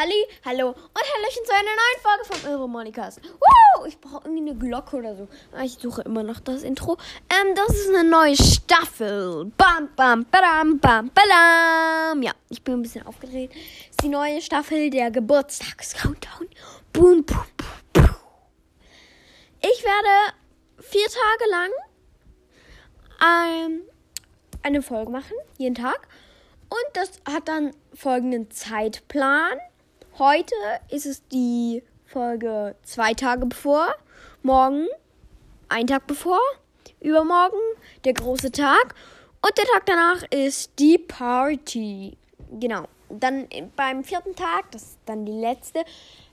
Halli, hallo und Hallöchen zu einer neuen Folge vom Irre Monikast. Woo! Ich brauche irgendwie eine Glocke oder so. Ah, Ich suche immer noch das Intro. Ähm, das ist eine neue Staffel. Bam, bam, badam, bam, badam. Ja, ich bin ein bisschen aufgedreht. ist die neue Staffel der Geburtstags-Countdown. Boom, boom, boom, boom. Ich werde vier Tage lang ähm, eine Folge machen, jeden Tag. Und das hat dann folgenden Zeitplan. Heute ist es die Folge zwei Tage bevor, morgen ein Tag bevor, übermorgen der große Tag und der Tag danach ist die Party. Genau. Dann beim vierten Tag, das ist dann die letzte,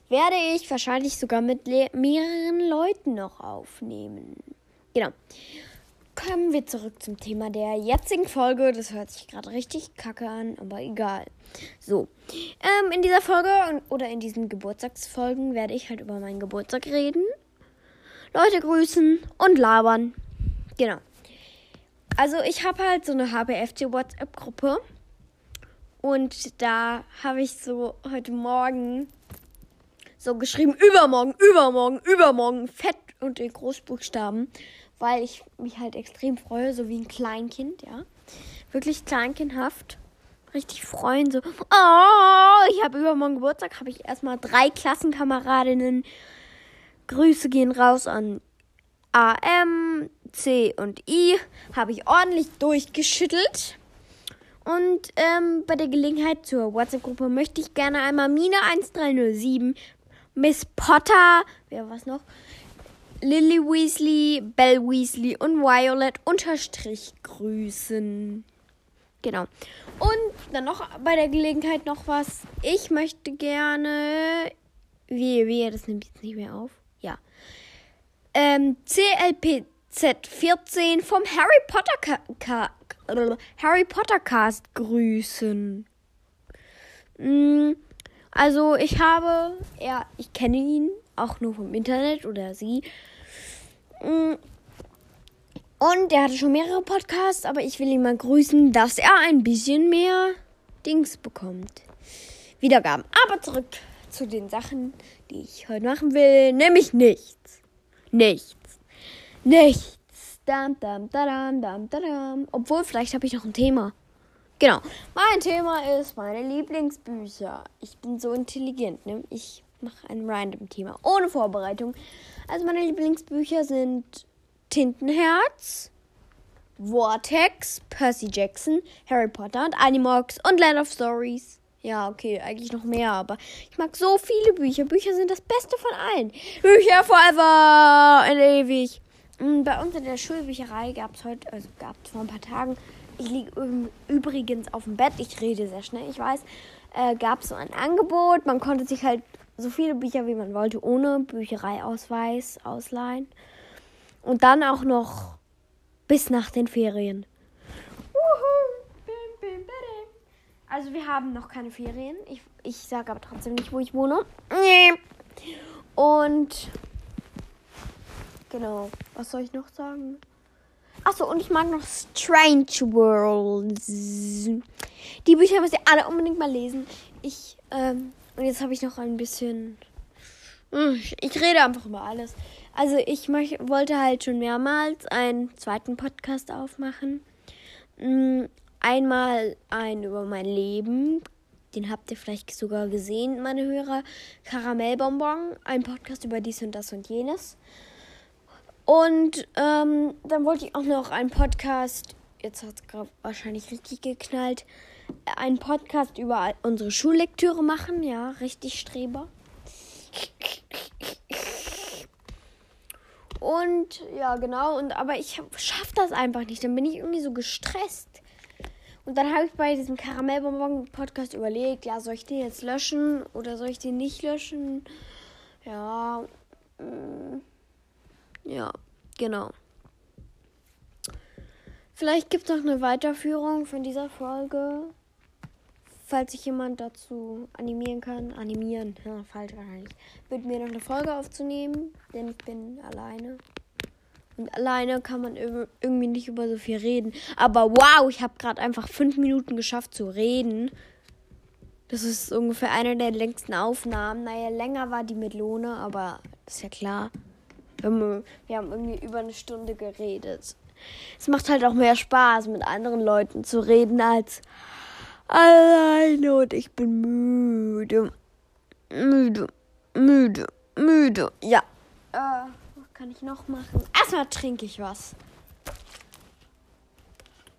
werde ich wahrscheinlich sogar mit mehreren Leuten noch aufnehmen. Genau. Kommen wir zurück zum Thema der jetzigen Folge. Das hört sich gerade richtig kacke an, aber egal. So, ähm, in dieser Folge oder in diesen Geburtstagsfolgen werde ich halt über meinen Geburtstag reden, Leute grüßen und labern. Genau. Also ich habe halt so eine HBFC WhatsApp-Gruppe und da habe ich so heute Morgen so geschrieben, übermorgen, übermorgen, übermorgen, fett und in Großbuchstaben, weil ich mich halt extrem freue, so wie ein Kleinkind, ja. Wirklich kleinkindhaft. Richtig freuen, so, oh, ich habe übermorgen Geburtstag, habe ich erstmal drei Klassenkameradinnen. Grüße gehen raus an A, M, C und I. Habe ich ordentlich durchgeschüttelt. Und ähm, bei der Gelegenheit zur WhatsApp-Gruppe möchte ich gerne einmal Mina1307, Miss Potter, wer was noch? Lily Weasley, Belle Weasley und Violet unterstrich grüßen. Genau. Und dann noch bei der Gelegenheit noch was. Ich möchte gerne. Wie, wie, das nimmt jetzt nicht mehr auf. Ja. Ähm, CLPZ14 vom Harry Potter Ka Ka Harry Potter Cast grüßen. Mm, Also ich habe, ja, ich kenne ihn auch nur vom Internet oder sie. Mm, Und er hatte schon mehrere Podcasts, aber ich will ihn mal grüßen, dass er ein bisschen mehr Dings bekommt. Wiedergaben. Aber zurück zu den Sachen, die ich heute machen will. Nämlich nichts. Nichts. Nichts. Dam, dam, dadam, dam, dadam. Obwohl, vielleicht habe ich noch ein Thema. Genau. Mein Thema ist meine Lieblingsbücher. Ich bin so intelligent, ne? Ich mache ein random Thema. Ohne Vorbereitung. Also meine Lieblingsbücher sind Tintenherz, Vortex, Percy Jackson, Harry Potter und Animox und Land of Stories. Ja, okay, eigentlich noch mehr, aber ich mag so viele Bücher. Bücher sind das Beste von allen. Bücher forever and ewig. Mm, Bei uns in der Schulbücherei gab es heute, also gab es vor ein paar Tagen, ich liege üb- übrigens auf dem Bett, ich rede sehr schnell, ich weiß, äh, gab es so ein Angebot. Man konnte sich halt so viele Bücher, wie man wollte, ohne Büchereiausweis ausleihen. Und dann auch noch bis nach den Ferien. Also wir haben noch keine Ferien. Ich, ich sage aber trotzdem nicht, wo ich wohne. Und genau, was soll ich noch sagen? Achso, und ich mag noch Strange Worlds. Die Bücher müsst ihr alle unbedingt mal lesen. Ich, ähm, und jetzt habe ich noch ein bisschen. Ich rede einfach über alles. Also ich wollte halt schon mehrmals einen zweiten Podcast aufmachen. Mm, Einmal einen über mein Leben. Den habt ihr vielleicht sogar gesehen, meine Hörer. Karamellbonbon. Ein Podcast über dies und das und jenes. Und ähm, dann wollte ich auch noch einen Podcast, jetzt hat es gerade wahrscheinlich richtig geknallt, einen Podcast über unsere Schullektüre machen. Ja, richtig Streber. Und ja, genau. Und aber ich schaffe das einfach nicht. Dann bin ich irgendwie so gestresst. Und dann habe ich bei diesem Karamellbonbon-Podcast überlegt, ja, soll ich den jetzt löschen oder soll ich den nicht löschen? Ja, mm, ja, genau. Vielleicht gibt es noch eine Weiterführung von dieser Folge. Falls sich jemand dazu animieren kann. Animieren, ja, falsch wahrscheinlich. Mit mir noch eine Folge aufzunehmen, denn ich bin alleine. Und alleine kann man ir- irgendwie nicht über so viel reden. Aber wow, ich habe gerade einfach fünf Minuten geschafft zu reden. Das ist ungefähr eine der längsten Aufnahmen. Naja, länger war die mit Lone, aber ist ja klar. Wir haben irgendwie über eine Stunde geredet. Es macht halt auch mehr Spaß, mit anderen Leuten zu reden, als alleine. Und ich bin müde. Müde. Müde. Müde. Ja. Äh, was kann ich noch machen? Erstmal trinke ich was.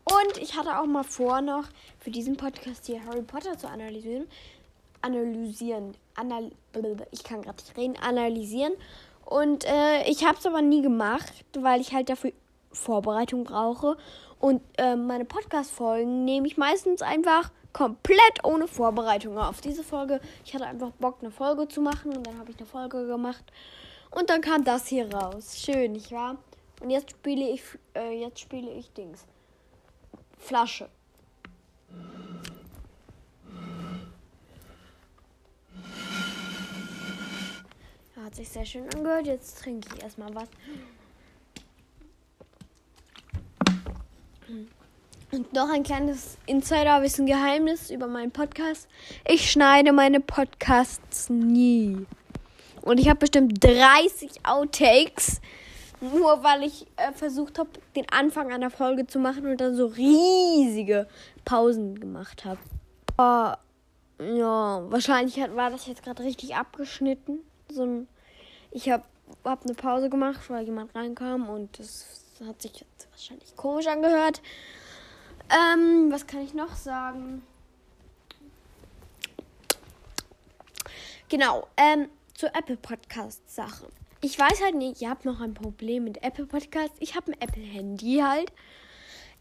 Und ich hatte auch mal vor, noch für diesen Podcast hier Harry Potter zu analysieren. Analysieren. Anal ich kann gerade nicht reden. Analysieren. Und äh, ich habe es aber nie gemacht, weil ich halt dafür Vorbereitung brauche. Und äh, meine Podcast-Folgen nehme ich meistens einfach komplett ohne Vorbereitung auf. Diese Folge, ich hatte einfach Bock, eine Folge zu machen. Und dann habe ich eine Folge gemacht. Und dann kam das hier raus. Schön, nicht wahr? Und jetzt spiele ich, äh, jetzt spiele ich Dings. Flasche. Hat sich sehr schön angehört. Jetzt trinke ich erstmal was. Und noch ein kleines Insiderwissen, Geheimnis über meinen Podcast. Ich schneide meine Podcasts nie. Und ich habe bestimmt 30 Outtakes nur weil ich äh, versucht habe, den Anfang einer Folge zu machen und dann so riesige Pausen gemacht habe. Uh, ja, wahrscheinlich hat, war das jetzt gerade richtig abgeschnitten. So ein, ich habe hab eine Pause gemacht, weil jemand reinkam und das hat sich jetzt wahrscheinlich komisch angehört. Ähm, was kann ich noch sagen? Genau, ähm, zur Apple Podcast Sache ich weiß halt nicht, ihr habt noch ein Problem mit Apple Podcasts. Ich habe ein Apple Handy halt.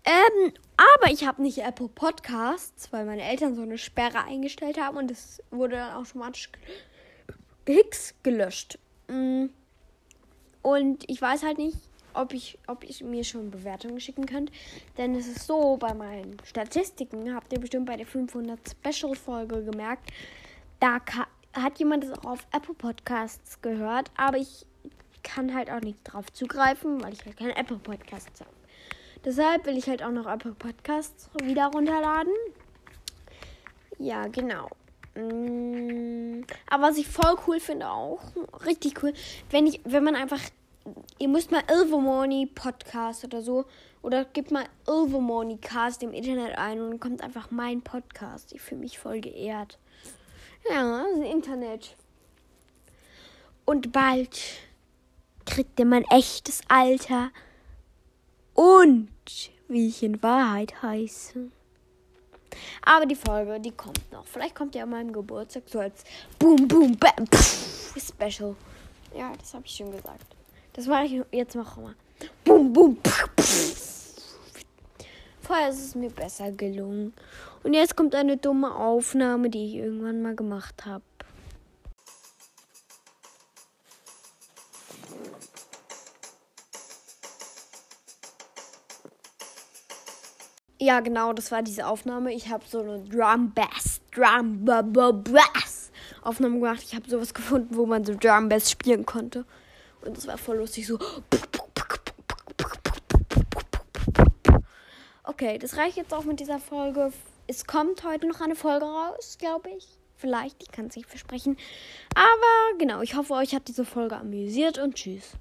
Ähm, aber ich habe nicht Apple Podcasts, weil meine Eltern so eine Sperre eingestellt haben und es wurde dann automatisch Hicks gelöscht. Mm. Und ich weiß halt nicht, ob ich, ob ich mir schon Bewertungen schicken könnt. Denn es ist so, bei meinen Statistiken habt ihr bestimmt bei der 500 Special Folge gemerkt, da hat jemand das auch auf Apple Podcasts gehört, aber ich kann halt auch nicht drauf zugreifen, weil ich halt keine Apple Podcasts habe. Deshalb will ich halt auch noch Apple Podcasts wieder runterladen. Ja, genau. Mm, aber was ich voll cool finde auch, richtig cool, wenn ich, wenn man einfach, ihr müsst mal Ilvomoni Podcast oder so, oder gebt mal Ilvomoni Cast im Internet ein und dann kommt einfach mein Podcast. Ich fühle mich voll geehrt. Ja, das Internet. Und bald kriegt er mein echtes Alter. Und wie ich in Wahrheit heiße. Aber die Folge, die kommt noch. Vielleicht kommt ja an meinem Geburtstag so als Boom, Boom, Bam, pff, Special. Ja, das habe ich schon gesagt. Das mache ich jetzt noch mal. Boom, Boom. Vorher ist es mir besser gelungen. Und jetzt kommt eine dumme Aufnahme, die ich irgendwann mal gemacht habe. Ja, genau, das war diese Aufnahme. Ich habe so eine Drum Bass, Drum Bass Aufnahme gemacht. Ich habe sowas gefunden, wo man so Drum Bass spielen konnte. Und das war voll lustig, so. Okay, das reicht jetzt auch mit dieser Folge. Es kommt heute noch eine Folge raus, glaube ich. Vielleicht, ich kann es nicht versprechen. Aber genau, ich hoffe, euch hat diese Folge amüsiert und tschüss.